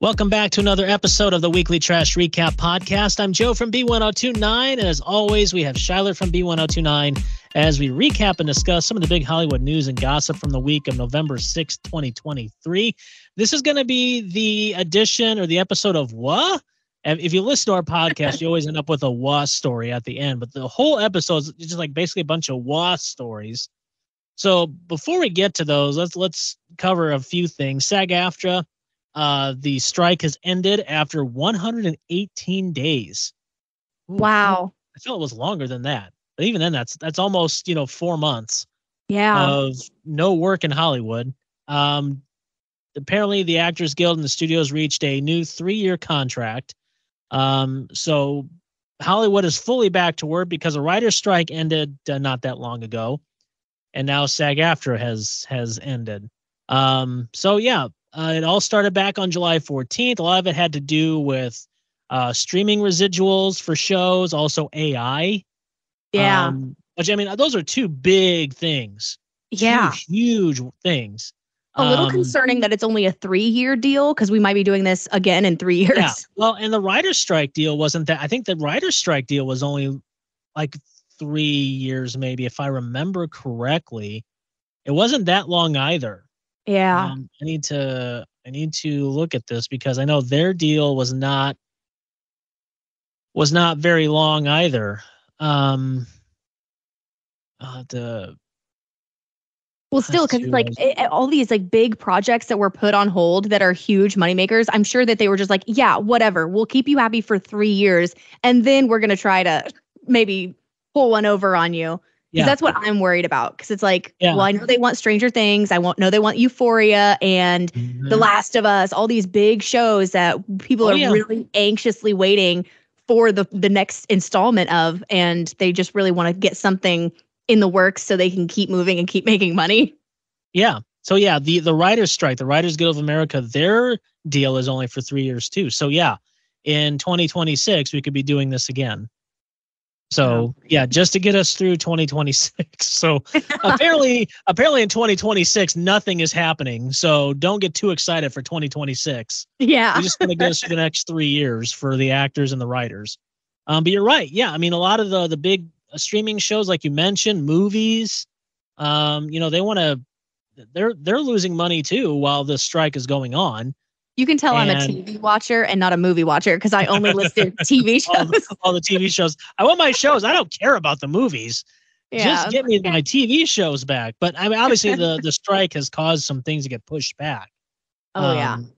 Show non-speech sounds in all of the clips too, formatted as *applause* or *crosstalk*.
Welcome back to another episode of the Weekly Trash Recap Podcast. I'm Joe from B1029, and as always, we have Shyler from B1029 as we recap and discuss some of the big Hollywood news and gossip from the week of November 6th, 2023. This is going to be the edition or the episode of What? If you listen to our podcast, you always end up with a What story at the end, but the whole episode is just like basically a bunch of What stories. So before we get to those, let's let's cover a few things. SAG-AFTRA uh, the strike has ended after 118 days. Wow. I feel it was longer than that. But even then, that's that's almost you know four months. Yeah. Of no work in Hollywood. Um, apparently, the Actors Guild and the studios reached a new three-year contract. Um, so Hollywood is fully back to work because a writer's strike ended uh, not that long ago, and now SAG-AFTRA has has ended. Um, so yeah, uh, it all started back on July 14th. A lot of it had to do with uh, streaming residuals for shows, also AI. Yeah. Um, which I mean, those are two big things. Yeah. Huge, huge things. A little Um, concerning that it's only a three year deal because we might be doing this again in three years. Yeah. Well, and the writer's strike deal wasn't that. I think the writer's strike deal was only like three years, maybe, if I remember correctly. It wasn't that long either. Yeah. Um, I need to I need to look at this because I know their deal was not was not very long either. Um, uh, the well, still, because like eh, all these like big projects that were put on hold that are huge moneymakers. I'm sure that they were just like, yeah, whatever. We'll keep you happy for three years, and then we're gonna try to maybe pull one over on you. 'Cause Yeah. That's what I'm worried about. Because it's like, Yeah. well, I know they want Stranger Things. I won't know they want Euphoria and The Mhm. Last of Us, all these big shows that people Oh, are yeah. really anxiously waiting for the the next installment of, and they just really want to get something in the works so they can keep moving and keep making money. Yeah. So yeah, the the writers strike, the Writers Guild of America, their deal is only for three years too. So yeah, in 2026 we could be doing this again. So yeah, just to get us through 2026. *laughs* So apparently, apparently in 2026 nothing is happening. So don't get too excited for 2026. Yeah. We're just going to get us through the *laughs* next three years for the actors and the writers. Um, but you're right. Yeah, I mean, a lot of the the big uh, streaming shows, like you mentioned, movies. Um, you know, they want to. They're they're losing money too while this strike is going on. You can tell I'm a TV watcher and not a movie watcher because I only listed *laughs* TV All shows. the, *laughs* all the TV shows. I want my shows. I don't care about the movies. yeah. Just get me *laughs* my TV shows back. But I mean, obviously, the the strike has caused some things to get pushed back. oh yeah. Um,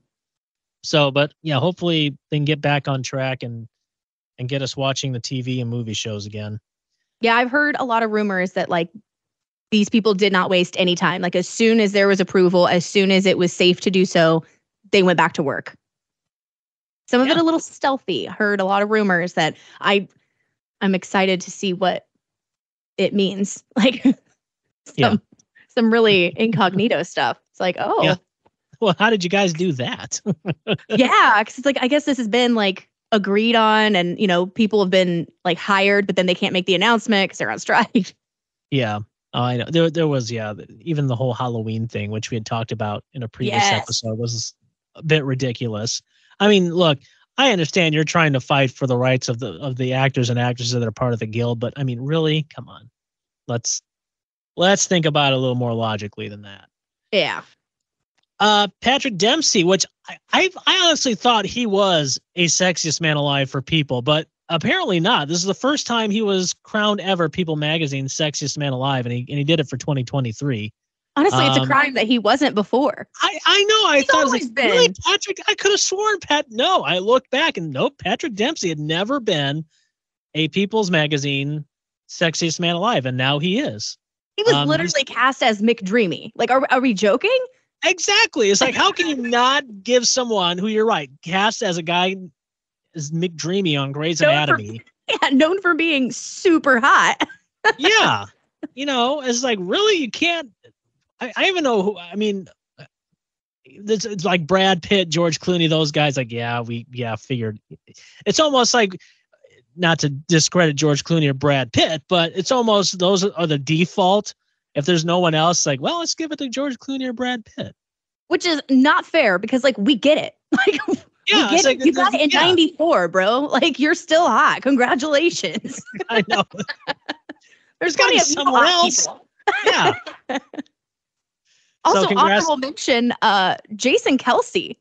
So, but yeah, hopefully they can get back on track and and get us watching the TV and movie shows again. Yeah, I've heard a lot of rumors that like these people did not waste any time. Like as soon as there was approval, as soon as it was safe to do so, they went back to work. Some of it a little stealthy. Heard a lot of rumors that I I'm excited to see what it means. *laughs* Like some Yeah. some really incognito stuff. It's like, oh, Yeah. Well, how did you guys do that? *laughs* yeah, because it's like I guess this has been like agreed on, and you know people have been like hired, but then they can't make the announcement because they're on strike. *laughs* yeah. Oh, I know. There, there was, yeah, even the whole Halloween thing, which we had talked about in a previous Yes. episode, was a bit ridiculous. I mean, look, I understand you're trying to fight for the rights of the of the actors and actresses that are part of the guild, but I mean, really, come on, let's let's think about it a little more logically than that. Yeah, Uh, Patrick Dempsey, which I, I I honestly thought he was a sexiest man alive for people, but apparently not. This is the first time he was crowned ever People Magazine's sexiest man alive, and he and he did it for 2023. Honestly, it's a Um, crime that he wasn't before. I I know. I He's thought it was always like, really. Patrick. I could have sworn Pat. No, I looked back and nope. Patrick Dempsey had never been a People's Magazine sexiest man alive, and now he is. He was um, literally cast as McDreamy. Like, are are we joking? Exactly. It's like, how can you not give someone who you're right cast as a guy as McDreamy on Grey's Known for- Anatomy? *laughs* Yeah, known for being super hot. *laughs* yeah, you know, it's like really you can't. I, I even know who. I mean, it's, it's like Brad Pitt, George Clooney, those guys. Like, yeah, we yeah figured. It's almost like not to discredit George Clooney or Brad Pitt, but it's almost those are the default. If there's no one else, like, well, let's give it to George Clooney or Brad Pitt. which is not fair because like we get it. *laughs* Like Yeah, you, get like it, you got it in yeah. 94, bro. Like you're still hot. *laughs* Congratulations. I know. *laughs* There's gotta be someone else. people. Yeah. Also, congrats- honorable mention, uh, Jason Kelce.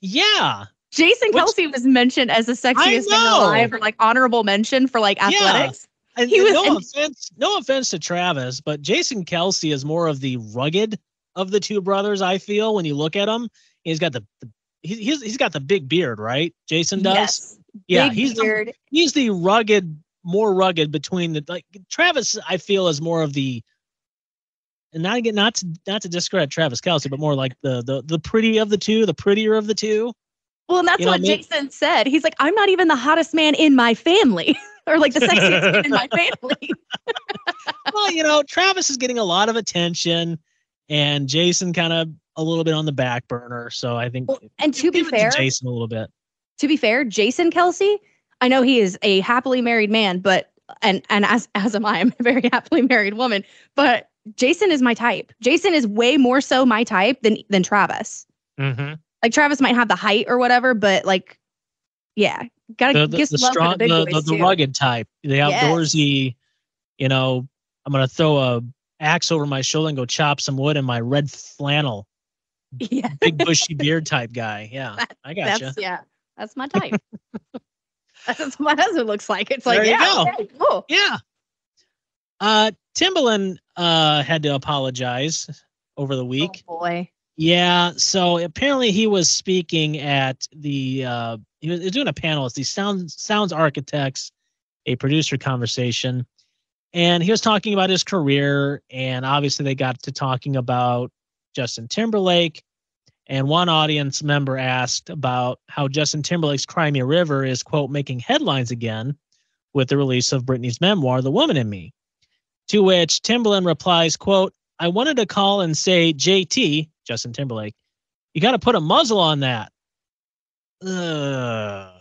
Yeah. Jason Which- Kelce was mentioned as the sexiest man alive, or like honorable mention for like Yeah. athletics. And He was no in- offense, no offense to Travis, but Jason Kelce is more of the rugged of the two brothers. I feel when you look at him, he's got the, the he's he's got the big beard, right? Jason does. Yes. yeah, Big he's the, he's the rugged, more rugged between the like Travis. I feel is more of the, and not again, not to not to discredit Travis Kelce, but more like the the the pretty of the two, the prettier of the two. Well, and that's You know what what I mean? Jason said. He's like, I'm not even the hottest man in my family, *laughs* or like the sexiest man in my family. *laughs* well, you know, Travis is getting a lot of attention, and Jason kind of a little bit on the back burner. So I think Well, and to be fair, Jason a little bit. to be fair, Jason Kelce, I know he is a happily married man, but and and as as am I, I'm a very *laughs* happily married woman. But Jason is my type. Jason is way more so my type than than Travis. Mm-hmm. Like Travis might have the height or whatever, but like, yeah, gotta The, the, get the some love for strong, the the, the, rugged type, the Yes. outdoorsy. You know, I'm gonna throw a axe over my shoulder and go chop some wood in my red flannel, *laughs* Yeah, big bushy beard type guy. Yeah, *laughs* I gotcha. that's yeah, that's my type. *laughs* that's what my husband looks like. It's like There you yeah, okay, cool. Yeah. Uh, Timbaland uh had to apologize over the week. Oh boy. Yeah, so apparently he was speaking at the uh he was, doing a panel. It's the sounds sounds architects, a producer conversation, and he was talking about his career, and obviously they got to talking about Justin Timberlake, and one audience member asked about how Justin Timberlake's Cry Me a River is quote making headlines again with the release of Britney's memoir, The Woman in Me. To which Timbaland replies, quote, I wanted to call and say, JT, Justin Timberlake, you got to put a muzzle on that. Ugh.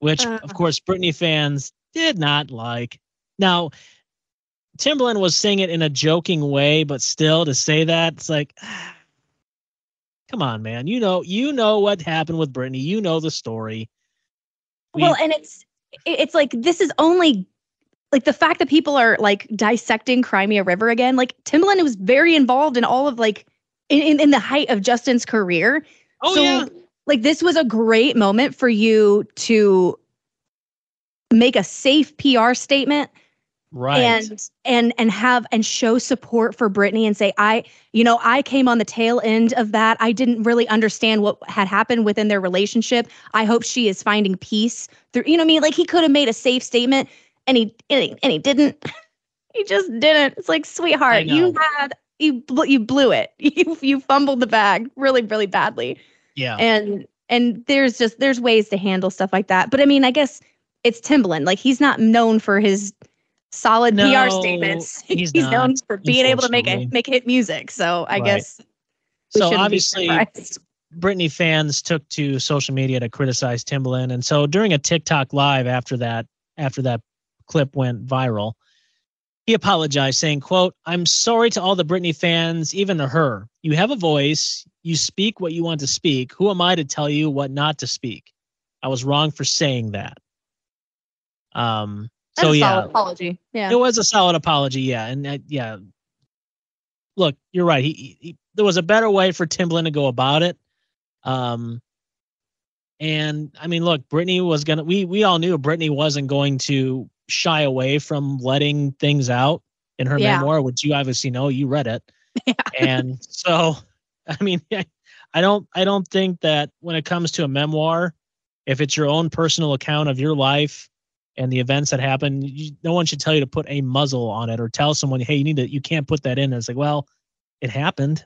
Which, Uh. of course, Britney fans did not like. Now, Timbaland was saying it in a joking way, but still to say that, it's like, *sighs* come on, man. You know, you know what happened with Britney. You know the story. We- well and it's it's like this is only like the fact that people are like dissecting Cry Me a River again like Timbaland was very involved in all of like in, in, in the height of Justin's career. Oh so yeah, like this was a great moment for you to make a safe PR statement right. and and and have and show support for Britney and say I you know I came on the tail end of that. I didn't really understand what had happened within their relationship. I hope she is finding peace through you know what I mean? Like he could have made a safe statement and he and he, and he didn't. *laughs* He just didn't. It's like sweetheart you had you bl- you blew it. *laughs* You you fumbled the bag really really badly. Yeah. and and there's just there's ways to handle stuff like that. But i mean i guess it's timbaland. Like he's not known for his solid No, pr statements. *laughs* he's known not, for being able to make it unfortunately. make hit music. So i Right. guess So obviously. Britney fans took to social media to criticize Timbaland, and so during a TikTok live after that, after that clip went viral, he apologized, saying, "quote I'm sorry to all the Britney fans, even to her. You have a voice. You speak what you want to speak. Who am I to tell you what not to speak? I was wrong for saying that." Um. That's So a yeah, apology yeah it was a solid apology, yeah, and uh, yeah. Look, you're right. He, he there was a better way for Timbaland to go about it. Um, and I mean, look, Britney was gonna. We we all knew Britney wasn't going to shy away from letting things out in her Yeah. memoir, which you obviously know. You read it, *laughs* Yeah. and so *laughs* I mean, I don't I don't think that when it comes to a memoir, if it's your own personal account of your life and the events that happen, you, no one should tell you to put a muzzle on it or tell someone, hey, you need to, you can't put that in. And it's like, well, it happened.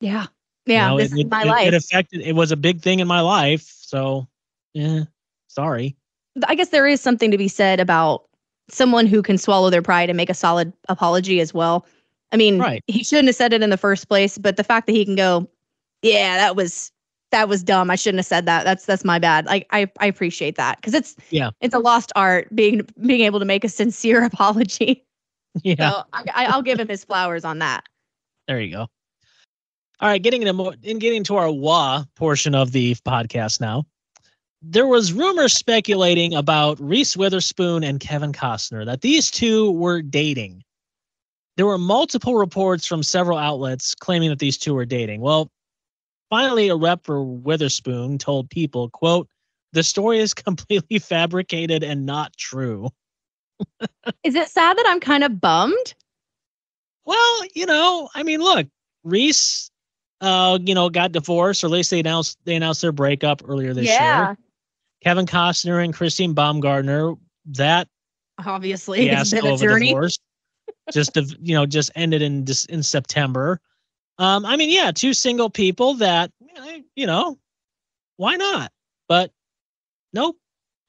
yeah you yeah know, this it, is my it- life It affected. It was a big thing in my life. So, yeah, sorry. I guess there is something to be said about someone who can swallow their pride and make a solid apology as well. I mean, Right. he shouldn't have said it in the first place, but the fact that he can go, yeah, that was that was dumb. I shouldn't have said that. That's that's my bad. Like I I appreciate that because it's Yeah. it's a lost art being being able to make a sincere *laughs* apology. Yeah, So I, I'll give him his flowers on that. there you go. All right, getting into more, in getting to our wah portion of the podcast now. There was rumors speculating about Reese Witherspoon and Kevin Costner that these two were dating. There were multiple reports from several outlets claiming that these two were dating. Well, finally, a rep for Witherspoon told people, "quote The story is *laughs* completely fabricated and not true." *laughs* Is it sad that I'm kind of bummed? Well, you know, I mean, look, Reese, uh, you know, got divorced, or at least they announced they announced their breakup earlier this yeah, year. Kevin Costner and Christine Baumgartner, that obviously it's *laughs* been a journey. divorce, just of you know, just ended in in September. Um, I mean, yeah, two single people that you know, why not? But nope,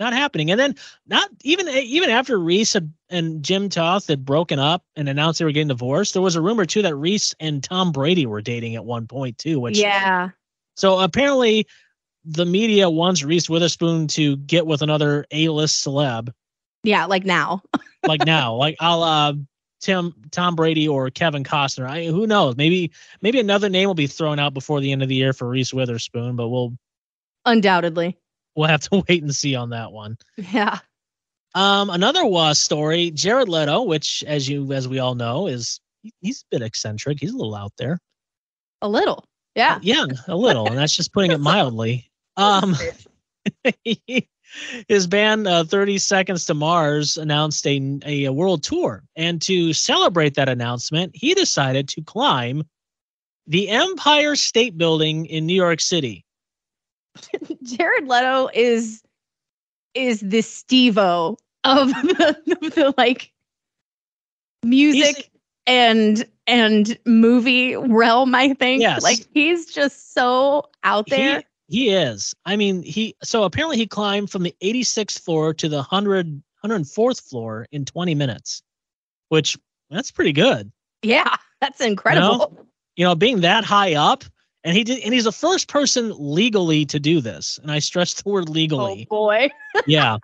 not happening. And then not even even after Reese and Jim Toth had broken up and announced they were getting divorced, there was a rumor too that Reese and Tom Brady were dating at one point too. Which Yeah, so apparently the media wants Reese Witherspoon to get with another A-list celeb yeah, like now. *laughs* like now, like a la Tim Tom Brady or Kevin Costner. I who knows? Maybe maybe another name will be thrown out before the end of the year for Reese Witherspoon, but we'll Undoubtedly. we'll have to *laughs* wait and see on that one. Yeah. Um, another was story, Jared Leto, which as you as we all know is he's a bit eccentric. He's a little out there. A little. Yeah. Yeah, a little, and that's just putting it *laughs* mildly. Um, *laughs* *laughs* his band uh, 30 Seconds to Mars announced a, a world tour, and to celebrate that announcement, he decided to climb the Empire State Building in New York City. *laughs* Jared Leto is is the Steve-O of the, of the like music He's- and and movie realm, I think. Yes. Like he's just so out there. He, is. I mean, he so apparently he climbed from the 86th floor to the 100 104th floor in 20 minutes, which that's pretty good. yeah, that's incredible. you know, being that high up. And he did, and he's the first person legally to do this. And I stress the word legally. Oh boy. *laughs* yeah.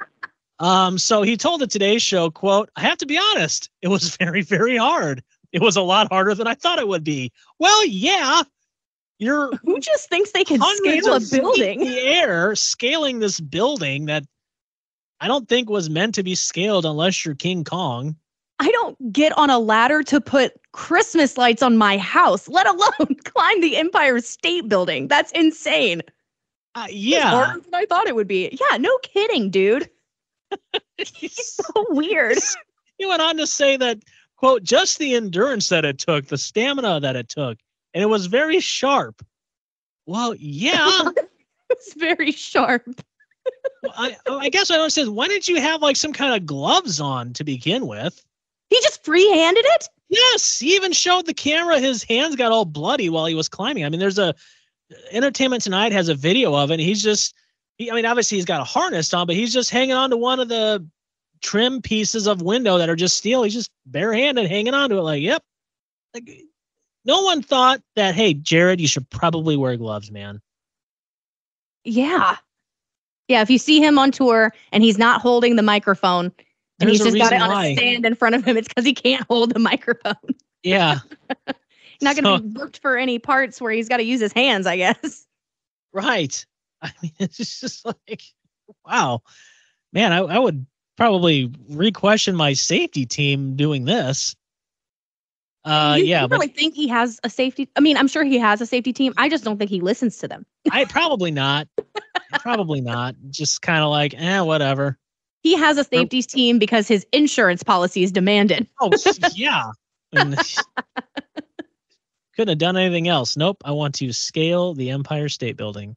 Um, so he told the Today Show, quote, I have to be honest, it was very, very hard. It was a lot harder than I thought it would be. Well, yeah. You're *laughs* Who just thinks they can scale a of feet in building? the air scaling this building that I don't think was meant to be scaled unless you're King Kong. I don't get on a ladder to put Christmas lights on my house, *laughs* let alone *laughs* climb the Empire State Building. That's insane. Uh, yeah. harder than I thought it would be. Yeah, no kidding, dude. It's so weird. he went on to say that quote just the endurance that it took the stamina that it took and it was very sharp. Well yeah. *laughs* It's very sharp. I, I guess i don't why didn't you have like some kind of gloves on to begin with? He just free-handed it? yes he even showed the camera his hands got all bloody while he was climbing. I mean there's a entertainment tonight has a video of it and he's just he, i mean obviously he's got a harness on but he's just hanging on to one of the trim pieces of window that are just steel. He's just barehanded hanging on to it like yep. Like no one thought that hey jared you should probably wear gloves man Yeah. Yeah, if you see him on tour and he's not holding the microphone and There's he's just got it on why. a stand in front of him, it's because he can't hold the microphone. yeah *laughs* not So- going to be booked for any parts where he's got to use his hands, I guess. Right. *laughs* I mean, it's just like, wow, man, I, I would probably re-question my safety team doing this. Uh, you, yeah, you but really think he has a safety? I mean, I'm sure he has a safety team. I just don't think he listens to them. *laughs* I probably not. probably not. Just kind of like, eh, whatever. He has a safety team because his insurance policy is demanded. *laughs* Oh, yeah. *laughs* Couldn't have done anything else. Nope. I want to scale the Empire State Building.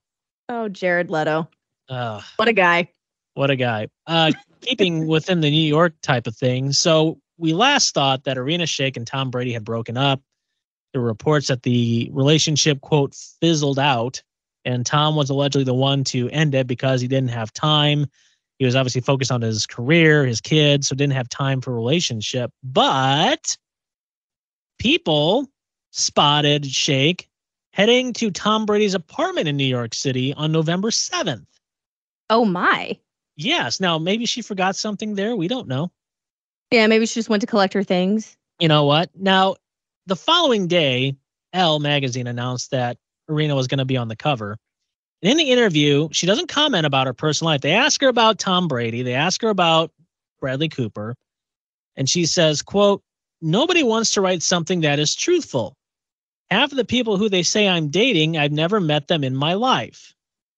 Oh, Jared Leto. Uh, What a guy. What a guy. Uh, keeping within the New York type of thing. So we last thought that Irina Shayk and Tom Brady had broken up. There were reports that the relationship, quote, fizzled out, and Tom was allegedly the one to end it because he didn't have time. He was obviously focused on his career, his kids, so didn't have time for a relationship. But people spotted Shayk heading to Tom Brady's apartment in New York City on November 7th. Oh, my. Yes. Now maybe she forgot something there. We don't know. Yeah, maybe she just went to collect her things. You know what? Now, the following day, Elle magazine announced that Irina was going to be on the cover. And in the interview, she doesn't comment about her personal life. They ask her about Tom Brady. They ask her about Bradley Cooper. And she says, quote, nobody wants to write something that is truthful. Half of the people who they say I'm dating, I've never met them in my life.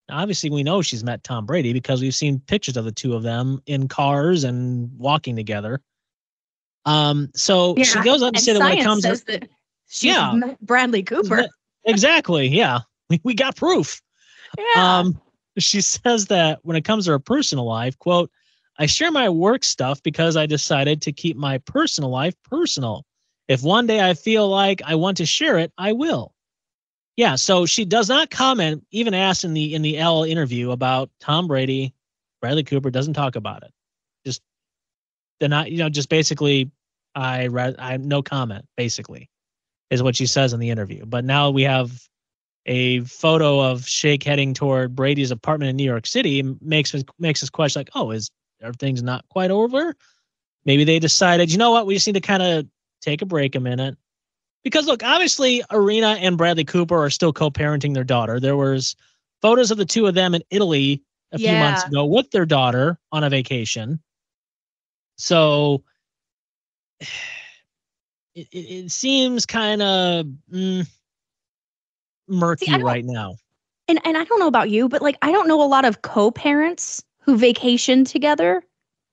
Now, obviously, we know she's met Tom Brady because we've seen pictures of the two of them in cars and walking together. Um, so yeah. she goes on to say that when it comes to that yeah, Bradley Cooper. Exactly. Yeah. We, we got proof. Yeah. Um, she says that when it comes to her personal life, quote, I share my work stuff because I decided to keep my personal life personal. If one day I feel like I want to share it, I will. Yeah, so she does not comment, even asked in the in the Elle interview about Tom Brady, Bradley Cooper doesn't talk about it. Just they're you know, just basically I read I no comment, basically, is what she says in the interview. But now we have a photo of Shayk heading toward Brady's apartment in New York City makes makes us question like, oh, is everything's not quite over? Maybe they decided, you know what, we just need to kind of take a break a minute. Because look, obviously Irina and Bradley Cooper are still co-parenting their daughter. There was photos of the two of them in Italy a yeah. few months ago with their daughter on a vacation. So *sighs* it, it, it seems kind of mm, murky See, right now. And and I don't know about you, but like I don't know a lot of co-parents who vacation together.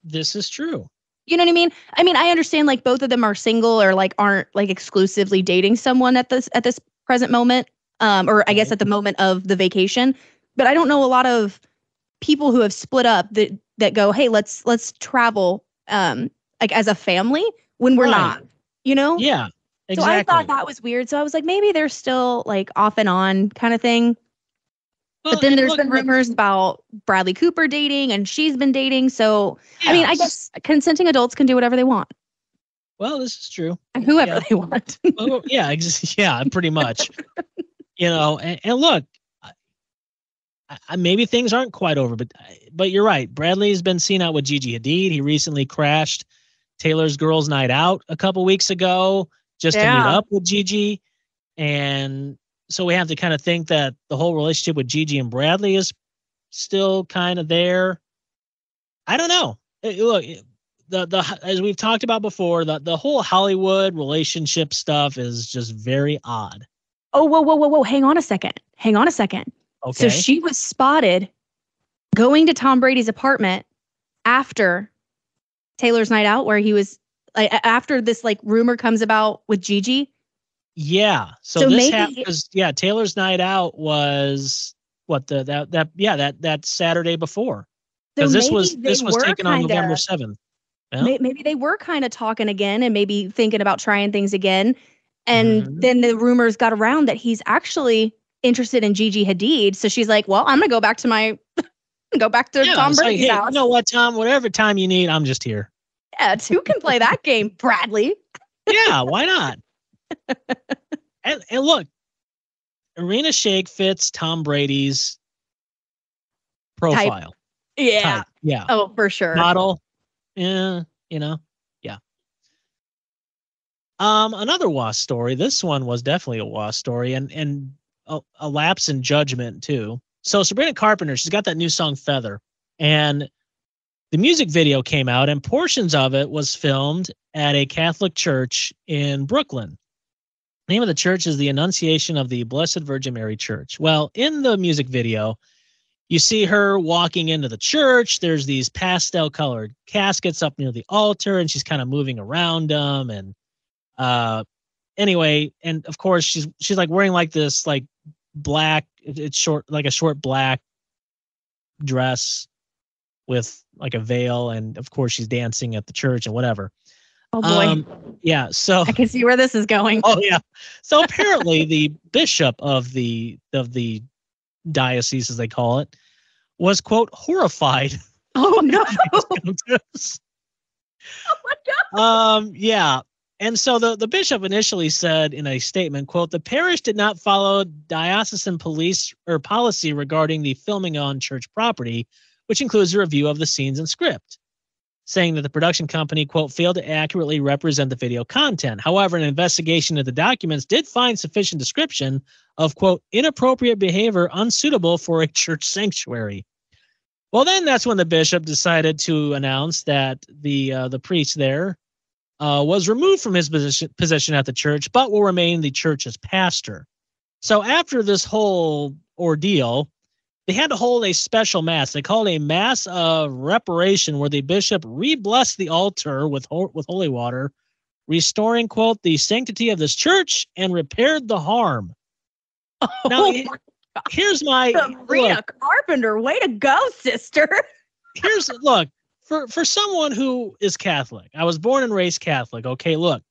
This is true. You know what I mean? I mean, I understand like both of them are single or like aren't like exclusively dating someone at this at this present moment. Um, or I guess at the moment of the vacation. But I don't know a lot of people who have split up that that go, hey, let's let's travel um like as a family when we're right. not. You know? Yeah. Exactly. So I thought that was weird. So I was like, maybe they're still like off and on kind of thing. Well, but then there's look, been rumors about Bradley Cooper dating and she's been dating. So, I mean, I guess consenting adults can do whatever they want. Well, this is true. And whoever yeah. they want. well, yeah, ex- *laughs* yeah, pretty much. *laughs* you know, and, and look, I, maybe things aren't quite over, but but you're right. Bradley's been seen out with Gigi Hadid. He recently crashed Taylor's Girls Night Out a couple weeks ago just yeah. to meet up with Gigi, and so we have to kind of think that the whole relationship with Gigi and Bradley is still kind of there. I don't know. Look, the the as we've talked about before, the the whole Hollywood relationship stuff is just very odd. Oh, whoa, whoa, whoa, whoa! Hang on a second. Hang on a second. Okay. So she was spotted going to Tom Brady's apartment after Taylor's night out, where he was like after this like rumor comes about with Gigi. Yeah. So, so this happened because yeah, Taylor's night out was what the that that yeah that that Saturday before because so this was this was taken kinda, on November seventh. Yeah? Maybe they were kind of talking again and maybe thinking about trying things again, and mm-hmm. then the rumors got around that he's actually interested in Gigi Hadid. So she's like, "Well, I'm gonna go back to my *laughs* go back to yeah, Tom Brady's like, hey, house." You know what, Tom? Whatever time you need, I'm just here. Yeah, two can play that *laughs* game, Bradley. yeah, why not? *laughs* and, and look, Irina Shayk fits Tom Brady's profile. Type. Yeah. Type. Yeah. Oh, for sure. Model. Yeah. You know. Yeah. Um, another WAS story. This one was definitely a WAS story, and and a, a lapse in judgment too. So Sabrina Carpenter, she's got that new song Feather, and the music video came out, and portions of it was filmed at a Catholic church in Brooklyn. The name of the church is the Annunciation of the Blessed Virgin Mary Church. Well, in the music video, you see her walking into the church. There's these pastel colored caskets up near the altar, and she's kind of moving around them. And uh, anyway, and of course, she's she's like wearing like this like black, it's short, like a short black dress with like a veil, and of course she's dancing at the church and whatever. Oh boy. Um, yeah. So I can see where this is going. Oh yeah. So apparently the bishop of the of the diocese, as they call it, was quote horrified. Oh no. *laughs* *laughs* oh god. Um. Yeah. And so the, the bishop initially said in a statement, quote, the parish did not follow diocesan police or policy regarding the filming on church property, which includes a review of the scenes and script. saying that the production company, quote, failed to accurately represent the video content. However, an investigation of the documents did find sufficient description of, quote, inappropriate behavior unsuitable for a church sanctuary. Well, then that's when the bishop decided to announce that the uh, the priest there uh, was removed from his position, position at the church, but will remain the church's pastor. So after this whole ordeal, they had to hold a special mass. They called a mass of reparation, where the bishop re-blessed the altar with with holy water, restoring quote the sanctity of this church and repaired the harm. *laughs* Now, Oh my here's my Sabrina look, Carpenter, way to go, sister. here's look for for someone who is Catholic. I was born and raised Catholic. Okay, look,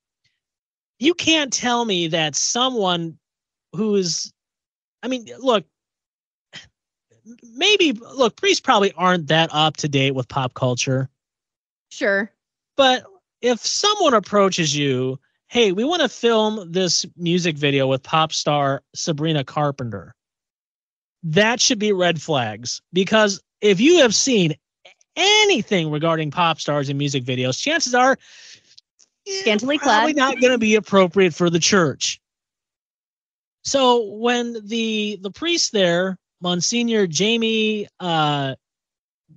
you can't tell me that someone who is, I mean, look, maybe look, priests probably aren't that up to date with pop culture, Sure. but if someone approaches you, hey, we want to film this music video with pop star Sabrina Carpenter, that should be red flags because if you have seen anything regarding pop stars and music videos, chances are Scantily probably not going to be appropriate for the church. So when the the priest there, Monsignor Jamie uh,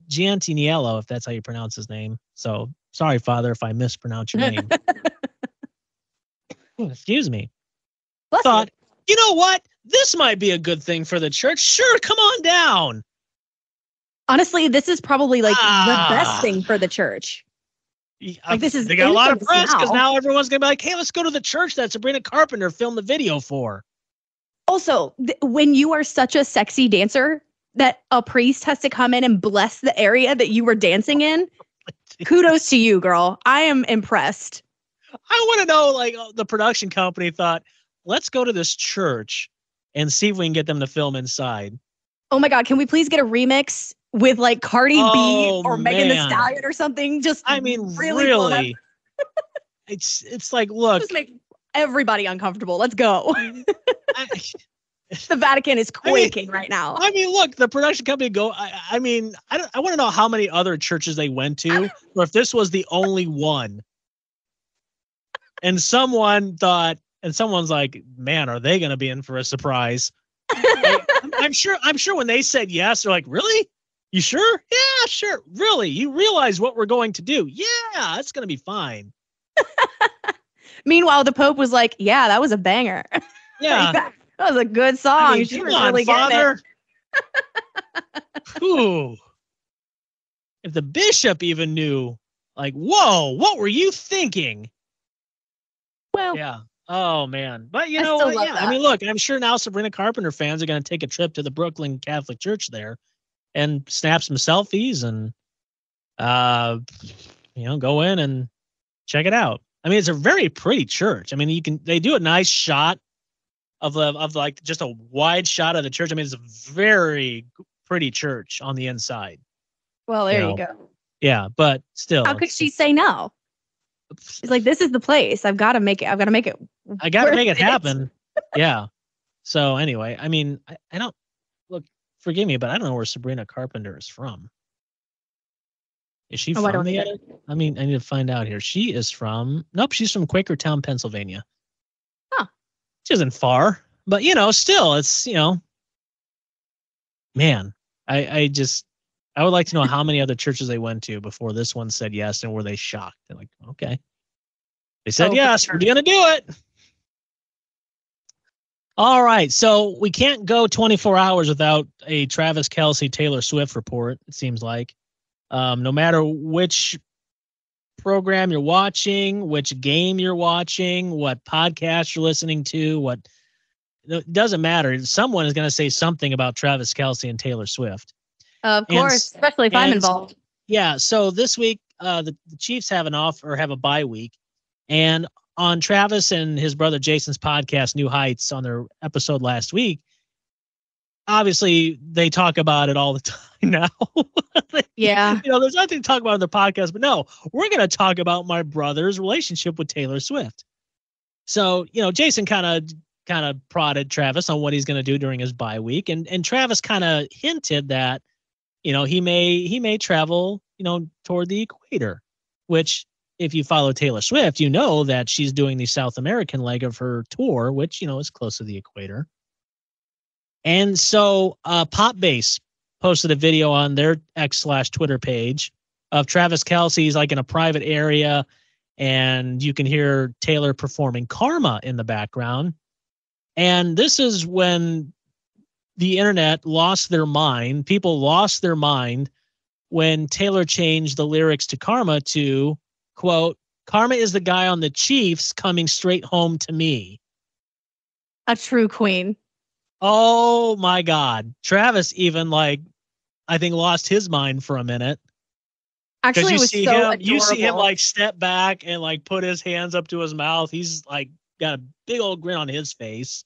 Giantiniello, if that's how you pronounce his name, so sorry, Father, if I mispronounce your name. *laughs* Excuse me. Bless Thought, you. you know what? This might be a good thing for the church. Sure, come on down. Honestly, this is probably like Ah. the best thing for the church. Like, this is they got a lot of press because now. now everyone's gonna be like, hey, let's go to the church that Sabrina Carpenter filmed the video for. Also, th- when you are such a sexy dancer that a priest has to come in and bless the area that you were dancing in, *laughs* kudos to you, girl. I am impressed. I want to know, like, uh, the production company thought, let's go to this church and see if we can get them to film inside. Oh my God, can we please get a remix with like Cardi Oh, B or Megan the. Stallion or something? Just I mean, really, really, *laughs* it's it's like, look, just make everybody uncomfortable. Let's go. *laughs* I, *laughs* the Vatican is I mean- quaking right now. I mean, look, the production company go. I, I mean, I don't, I want to know how many other churches they went to, or if this was the only one. And someone thought, and someone's like, "Man, are they going to be in for a surprise?" I'm sure. I'm sure when they said yes, they're like, "Really? You sure? Yeah, sure. Really? You realize what we're going to do? Yeah, it's going to be fine. *laughs* Meanwhile, the Pope was like, "Yeah, that was a banger. *laughs* Yeah, that was a good song. I mean, she come was on, really getting it." *laughs* father. Whew. If the bishop even knew, like, whoa, what were you thinking? Well, Yeah. Oh man. But you know still what? love Yeah. I mean, look, I'm sure now Sabrina Carpenter fans are going to take a trip to the Brooklyn Catholic Church there and snap some selfies and uh you know, go in and check it out. I mean, it's a very pretty church. I mean, you can they do a nice shot of the of like just a wide shot of the church. I mean, it's a very pretty church on the inside. well, there you you go. Yeah, but still, How could she say no? She's like, "This is the place. I've got to make it. I've got to make it. I got to make it it." happen. yeah. So anyway, I mean, I, I don't. Forgive me, but I don't know where Sabrina Carpenter is from. Is she Oh, I from don't the? either. I mean, I need to find out here. She is from. Nope, she's from Quakertown, Pennsylvania. Huh. She isn't far, but you know, still, it's you know. Man, I I just I would like to know how many other churches they went to before this one said yes, and were they shocked? They're like, okay, they said Oh, yes, we're gonna do it. All right, so we can't go 24 hours without a Travis Kelce Taylor Swift report. It seems like, um, no matter which program you're watching, which game you're watching, what podcast you're listening to, what it doesn't matter. Someone is going to say something about Travis Kelce and Taylor Swift. Of And course, especially if I'm involved. Yeah. So this week, uh, the, the Chiefs have an off or have a bye week, and on Travis and his brother Jason's podcast, New Heights, on their episode last week, obviously they talk about it all the *laughs* time now. Yeah. *laughs* you know, there's nothing to talk about on the podcast, but no, we're going to talk about my brother's relationship with Taylor Swift. So, you know, Jason kind of kind of prodded Travis on what he's going to do during his bye week, and and Travis kind of hinted that, you know, he may he may travel, you know, toward the equator which if you follow Taylor Swift, you know that she's doing the South American leg of her tour, which, you know, is close to the equator. And so uh, Pop Base posted a video on their X slash Twitter page of Travis Kelce's like in a private area, and you can hear Taylor performing Karma in the background. And this is when the internet lost their mind. People lost their mind when Taylor changed the lyrics to Karma to quote, Karma is the guy on the Chiefs coming straight home to me. A true queen. Oh my God. Travis even like, I think lost his mind for a minute. Actually, you see so him, adorable. you see him like step back and like put his hands up to his mouth. He's like got a big old grin on his face.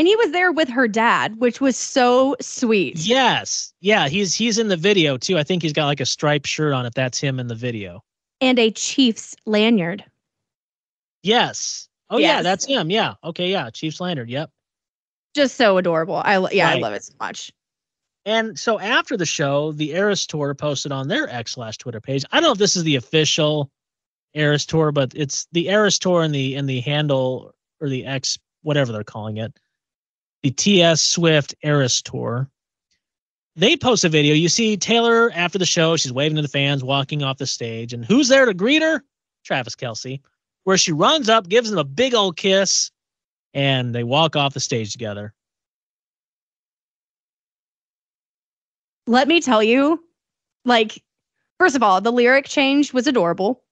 And he was there with her dad, which was so sweet. Yes. Yeah, he's he's in the video too. I think he's got like a striped shirt on if that's him in the video. And a Chiefs lanyard. Yes. Oh yeah, that's him. Yeah. Okay, yeah. Chiefs Lanyard. Yep. Just so adorable. I yeah, Right. I love it so much. And so after the show, the Eras Tour posted on their X slash Twitter page. I don't know if this is the official Eras Tour, but it's the Eras Tour and the and the handle or the X whatever they're calling it, the TS Swift Eras Tour. They post a video. You see Taylor after the show. She's waving to the fans, walking off the stage, and who's there to greet her? Travis Kelce. Where she runs up, gives him a big old kiss, and they walk off the stage together. Let me tell you, like, first of all, the lyric change was adorable.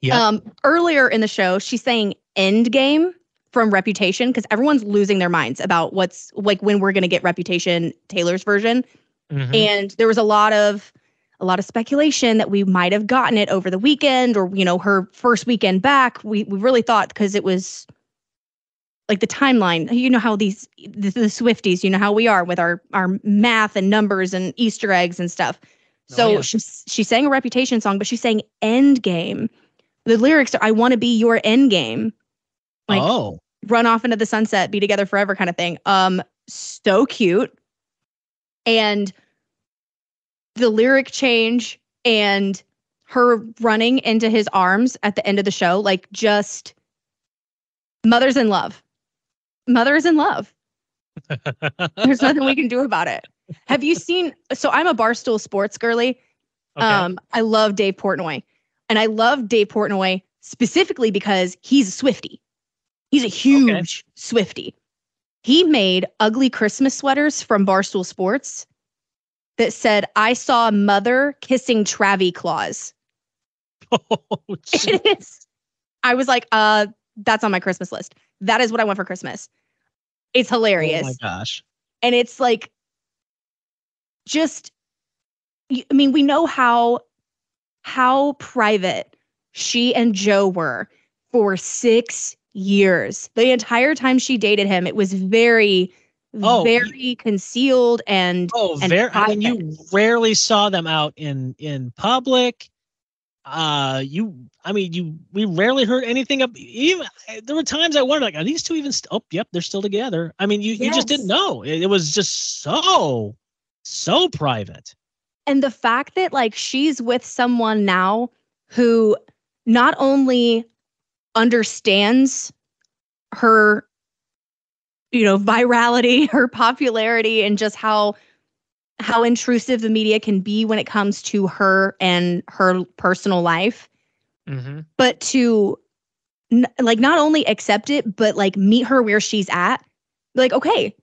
Yep. Um, earlier in the show, she's saying end game from Reputation because everyone's losing their minds about what's like when we're gonna get Reputation Taylor's version. Mhm. And there was a lot of a lot of speculation that we might have gotten it over the weekend or you know her first weekend back. We we really thought because it was like the timeline. You know how these the, the Swifties, you know how we are with our our math and numbers and Easter eggs and stuff. Oh, So yeah. she's she sang a Reputation song, but she's saying end game. The lyrics are "I want to be your end game." Like oh. Run off into the sunset, be together forever kind of thing. Um, so cute. And the lyric change and her running into his arms at the end of the show, like just mother's in love. Mother's in love. *laughs* There's nothing we can do about it. Have you seen? So I'm a Barstool Sports girly. Okay. Um, I love Dave Portnoy, and I love Dave Portnoy specifically because he's a Swifty. He's a huge Swifty. He made ugly Christmas sweaters from Barstool Sports that said, "I saw a mother kissing Travi Claus." *laughs* Oh. *laughs* It is. I was like, "Uh, that's on my Christmas list. That is what I want for Christmas." It's hilarious Oh my gosh. and it's like just I mean we know how how private she and joe were for six years the entire time she dated him it was very Oh, very concealed and Oh, and very. I mean, you rarely saw them out in in public. Uh, you. I mean, you. We rarely heard anything of. Even there were times I wondered, like, are these two even? St- oh, yep, they're still together. I mean, you you just didn't know. It, it was just so so private. and the fact that like she's with someone now who not only understands her you know virality *laughs* her popularity and just how how intrusive the media can be when it comes to her and her personal life. Mm-hmm. but to n- like not only accept it but like meet her where she's at. Like okay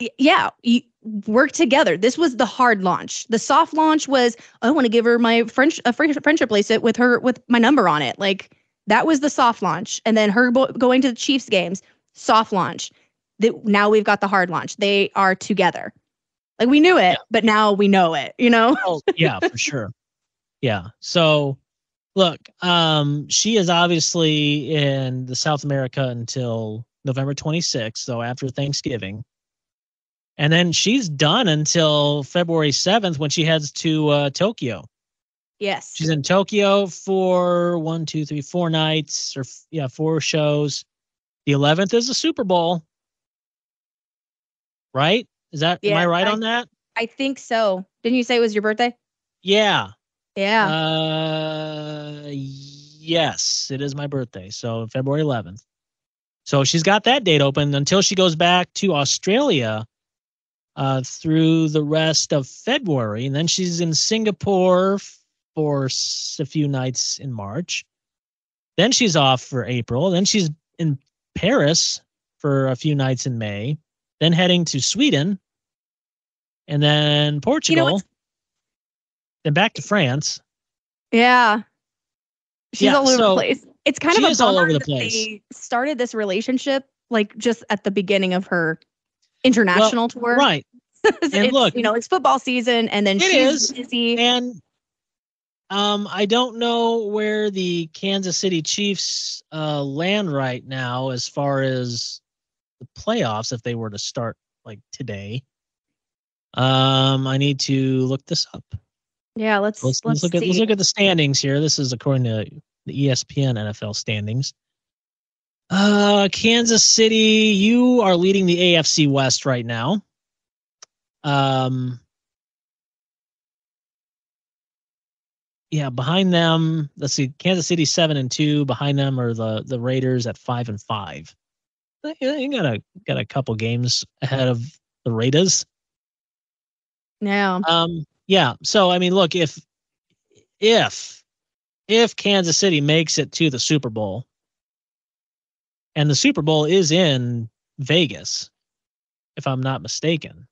y- yeah you work together. This was the hard launch. The soft launch was i want to give her my french a fri- friendship bracelet with her with my number on it. Like that was the soft launch and then her bo- going to the chiefs games soft launch that now we've got the hard launch they are together like we knew it but now we know it you know Oh, yeah, for *laughs* sure. Yeah. So, look, um, she is obviously in the South America until November 26th, so after Thanksgiving. And then she's done until February 7th when she heads to uh, Tokyo. Yes She's in Tokyo for one, two, three, four nights, or yeah, four shows. The 11th is the Super Bowl, right? Is that am I right I- on that? i think so didn't you say it was your birthday Yeah. Yeah. Uh, yes, it is my birthday. So February 11th. So she's got that date open until she goes back to Australia uh, through the rest of February. And then she's in Singapore for a few nights in March. Then she's off for April. Then she's in Paris for a few nights in May. Then heading to Sweden. And then Portugal. You know then back to France. Yeah. She's yeah, all over so the place. It's kind of a all over the place. They started this relationship like just at the beginning of her international well, tour. Right. *laughs* and look, you know, it's football season and then she's is, busy. And um, I don't know where the Kansas City Chiefs uh, land right now as far as the playoffs if they were to start like today. Um, I need to look this up. Yeah, let's let's, let's, let's look see. at let's look at the standings here. This is according to the ESPN NFL standings. Uh, Kansas City, you are leading the AFC West right now. Um, yeah, behind them, let's see, Kansas City seven and two. Behind them are the the Raiders at five and five. You got a got a couple games ahead of the Raiders. Yeah. Um. Yeah. So I mean, look if if if Kansas City makes it to the Super Bowl, and the Super Bowl is in Vegas, if I'm not mistaken.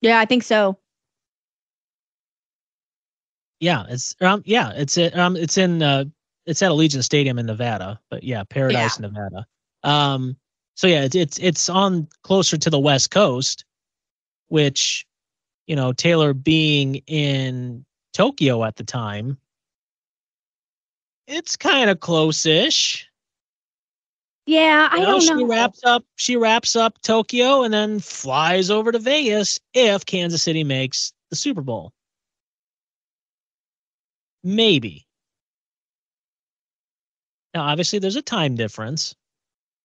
Yeah, I think so. Yeah, it's um yeah, it's um it's in uh it's at Allegiant Stadium in Nevada, but yeah, Paradise, yeah. Nevada. Um so yeah, it's it's it's on closer to the West Coast, which you know, Taylor being in Tokyo at the time, it's kind of close-ish. Yeah, I you know, don't know. She wraps up she wraps up Tokyo and then flies over to Vegas if Kansas City makes the Super Bowl. Maybe. Now, obviously, there's a time difference.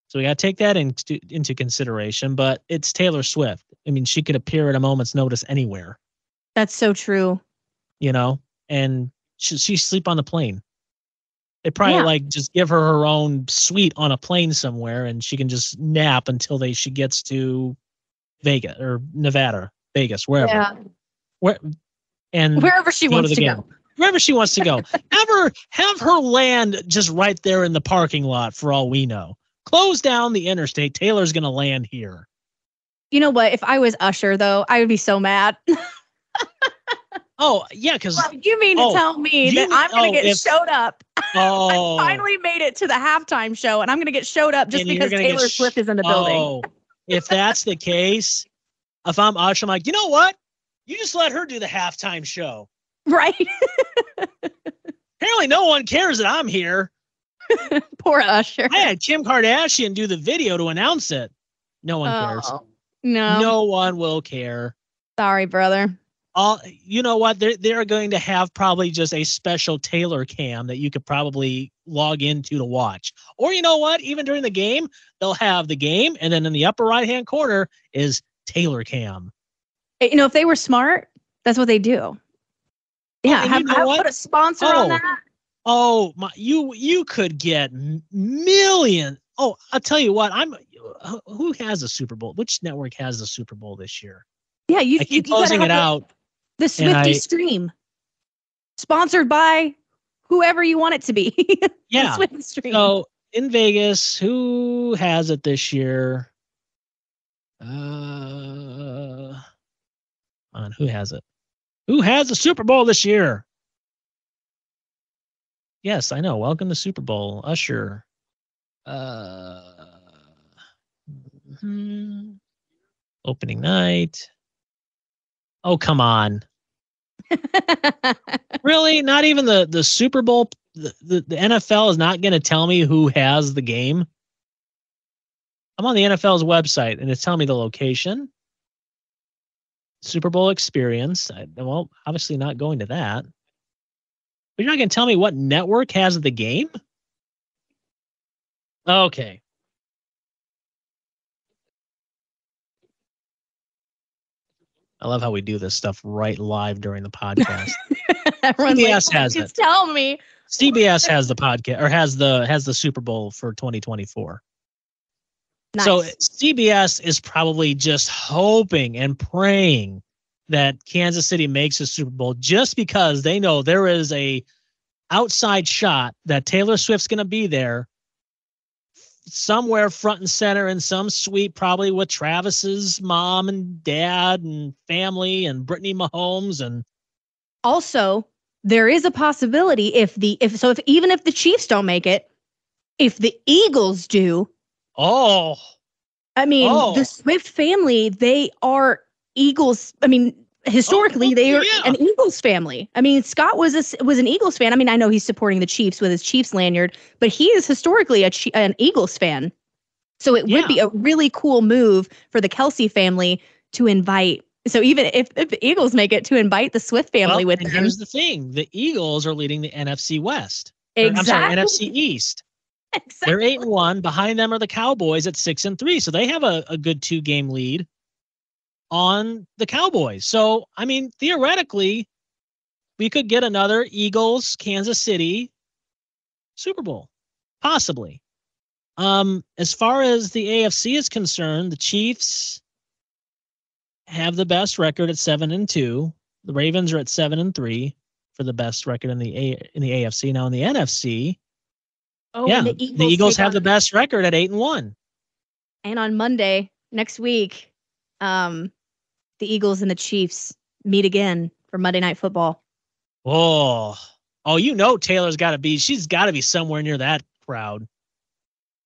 So we got to take that into, into consideration, but it's Taylor Swift. I mean, she could appear at a moment's notice anywhere. That's so true. You know, and she, she sleep on the plane. They probably yeah. like just give her her own suite on a plane somewhere, and she can just nap until they she gets to Vegas or Nevada, Vegas, wherever. Yeah. Where and wherever she wants to, to go. Wherever she wants to go. *laughs* have her have her land just right there in the parking lot for all we know. Close down the interstate. Taylor's gonna land here. You know what? If I was Usher though, I would be so mad. *laughs* Oh yeah, because well, you mean to oh, tell me that I'm gonna oh, get if, showed up? *laughs* Oh, I finally made it to the halftime show, and I'm gonna get showed up just because Taylor sh- Swift is in the building. Oh, if that's the case, if I'm Usher, I'm like, you know what? You just let her do the halftime show, right? Apparently, no one cares that I'm here. *laughs* Poor Usher. I had Kim Kardashian do the video to announce it. No one oh, cares. No, no one will care. Sorry, brother all you know what they're they're going to have probably just a special Taylor cam that you could probably log into to watch. Or you know what, even during the game, they'll have the game and then in the upper right hand corner is Taylor cam. Eh, you know, if they were smart, that's what they do. Yeah, have, you know have put a sponsor oh, on that. Oh, my you you could get million. Oh, I'll tell you what, I'm who has a Super Bowl? Which network has the Super Bowl this year? Yeah, you I keep you, closing it out. The Swifty I, Stream, sponsored by whoever you want it to be. *laughs* yeah. Stream. So in Vegas, who has it this year? Uh, on who has it? Who has the Super Bowl this year? Yes, I know. Welcome to Super Bowl, Usher. Uh, hmm. Opening night. Oh, come on. *laughs* really? Not even the the Super Bowl the, the, the NFL is not going to tell me who has the game. I'm on the NFL's website and it's telling me the location. Super Bowl experience. I, well, obviously not going to that. But you're not going to tell me what network has the game? Okay. I love how we do this stuff right live during the podcast. *laughs* CBS like, has it. tell me. CBS has the podcast or has the has the Super Bowl for 2024. Nice. So CBS is probably just hoping and praying that Kansas City makes a Super Bowl just because they know there is a outside shot that Taylor Swift's going to be there somewhere front and center in some suite probably with Travis's mom and dad and family and Brittany Mahomes and also, there is a possibility if the if so if even if the Chiefs don't make it, if the Eagles do, oh I mean, Oh. the Swift family, they are Eagles. I mean, historically, Oh, they are yeah. an Eagles family. I mean, Scott was a, was an Eagles fan. I mean, I know he's supporting the Chiefs with his Chiefs lanyard, but he is historically a an Eagles fan. So it Yeah. would be a really cool move for the Kelce family to invite. So even if, if the Eagles make it, to invite the Swift family Well, with and them. here's the thing the Eagles are leading the NFC West Or, I'm sorry, NFC East. Exactly. *laughs* They're eight and one. Behind them are the Cowboys at six and three. So they have a, a good two game lead on the Cowboys. So I mean, theoretically, we could get another Eagles, Kansas City Super Bowl. Possibly. Um, as far as the AFC is concerned, the Chiefs have the best record at seven and two. The Ravens are at seven and three for the best record in the A in the AFC. Now in the NFC, Oh, yeah, the Eagles, take have on- the best record at eight and one. And on Monday next week, um, the Eagles and the Chiefs meet again for Monday Night Football. Oh, oh, you know Taylor's got to be. She's got to be somewhere near that crowd.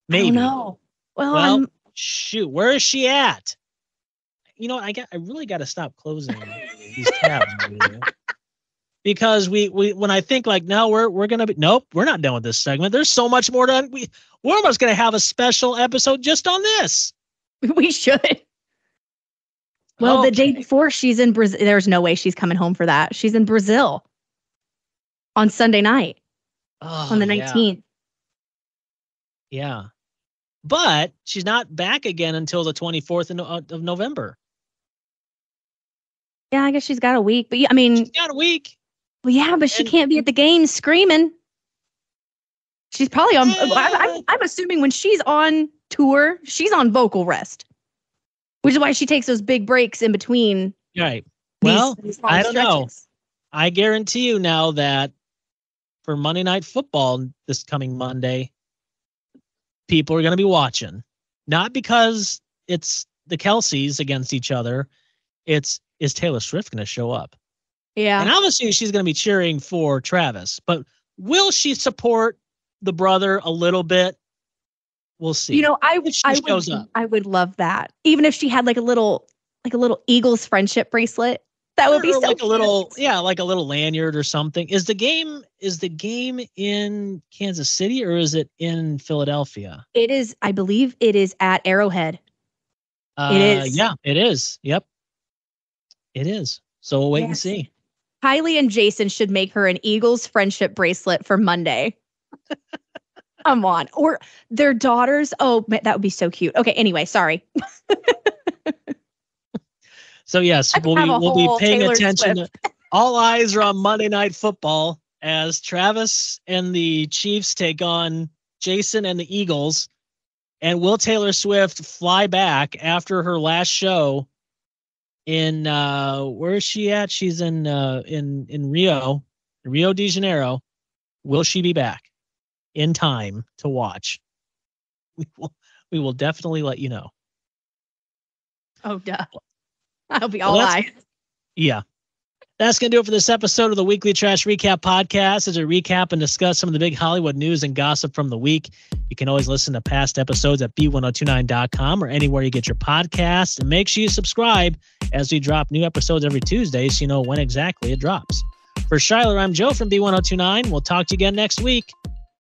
Maybe. No. Well, Well, I'm, Shoot, where is she at? You know, I got. I really got to stop closing these tabs. Because we we when I think like no, we're we're gonna be nope, we're not done with this segment. There's so much more to we we're almost gonna have a special episode just on this. *laughs* we should. Well, the day before she's in Brazil. There's no way she's coming home for that. She's in Brazil on Sunday night Oh, on the 19th. Yeah. But she's not back again until the 24th of of November. Yeah, I guess she's got a week. But yeah, I mean, She's got a week. Well, yeah, but she and- can't be at the game screaming. She's probably on. I, Yeah. *laughs* I, I'm assuming when she's on tour, she's on vocal rest, which is why she takes those big breaks in between. Right. These, Well, these long I don't know. I guarantee you now that for Monday Night Football this coming Monday, people are going to be watching. Not because it's the Kelces against each other. It's is Taylor Swift going to show up? Yeah. And obviously she's going to be cheering for Travis, but will she support the brother a little bit? We'll see. You know, I I would, up. I would love that. Even if she had like a little like a little Eagles friendship bracelet, that would be so like a little yeah, like a little lanyard or something. Is the game is the game in Kansas City or is it in Philadelphia? It is, I believe, it is at Arrowhead. Uh, is. Yeah, it is. Yep, it is. So we'll wait and see. Kylie and Jason should make her an Eagles friendship bracelet for Monday. *laughs* Come on, or their daughters. Oh, that would be so cute. Okay, anyway, sorry. *laughs* So yes, we'll be we'll be paying Taylor attention. To, *laughs* all eyes are on Monday Night Football as Travis and the Chiefs take on Jason and the Eagles. And will Taylor Swift fly back after her last show in uh where is she at? She's in uh in in Rio, Rio de Janeiro. Will she be back in time to watch? *laughs* We will we will definitely let you know. Oh, duh. *laughs* I'll be Well, all that's- eyes. Yeah. That's going to do it for this episode of the Weekly Trash Recap Podcast. As we recap and discuss some of the big Hollywood news and gossip from the week, you can always listen to past episodes at b1029.com or anywhere you get your podcasts. And make sure you subscribe as we drop new episodes every Tuesday so you know when exactly it drops. For Shyler, I'm Joe from B1029. We'll talk to you again next week.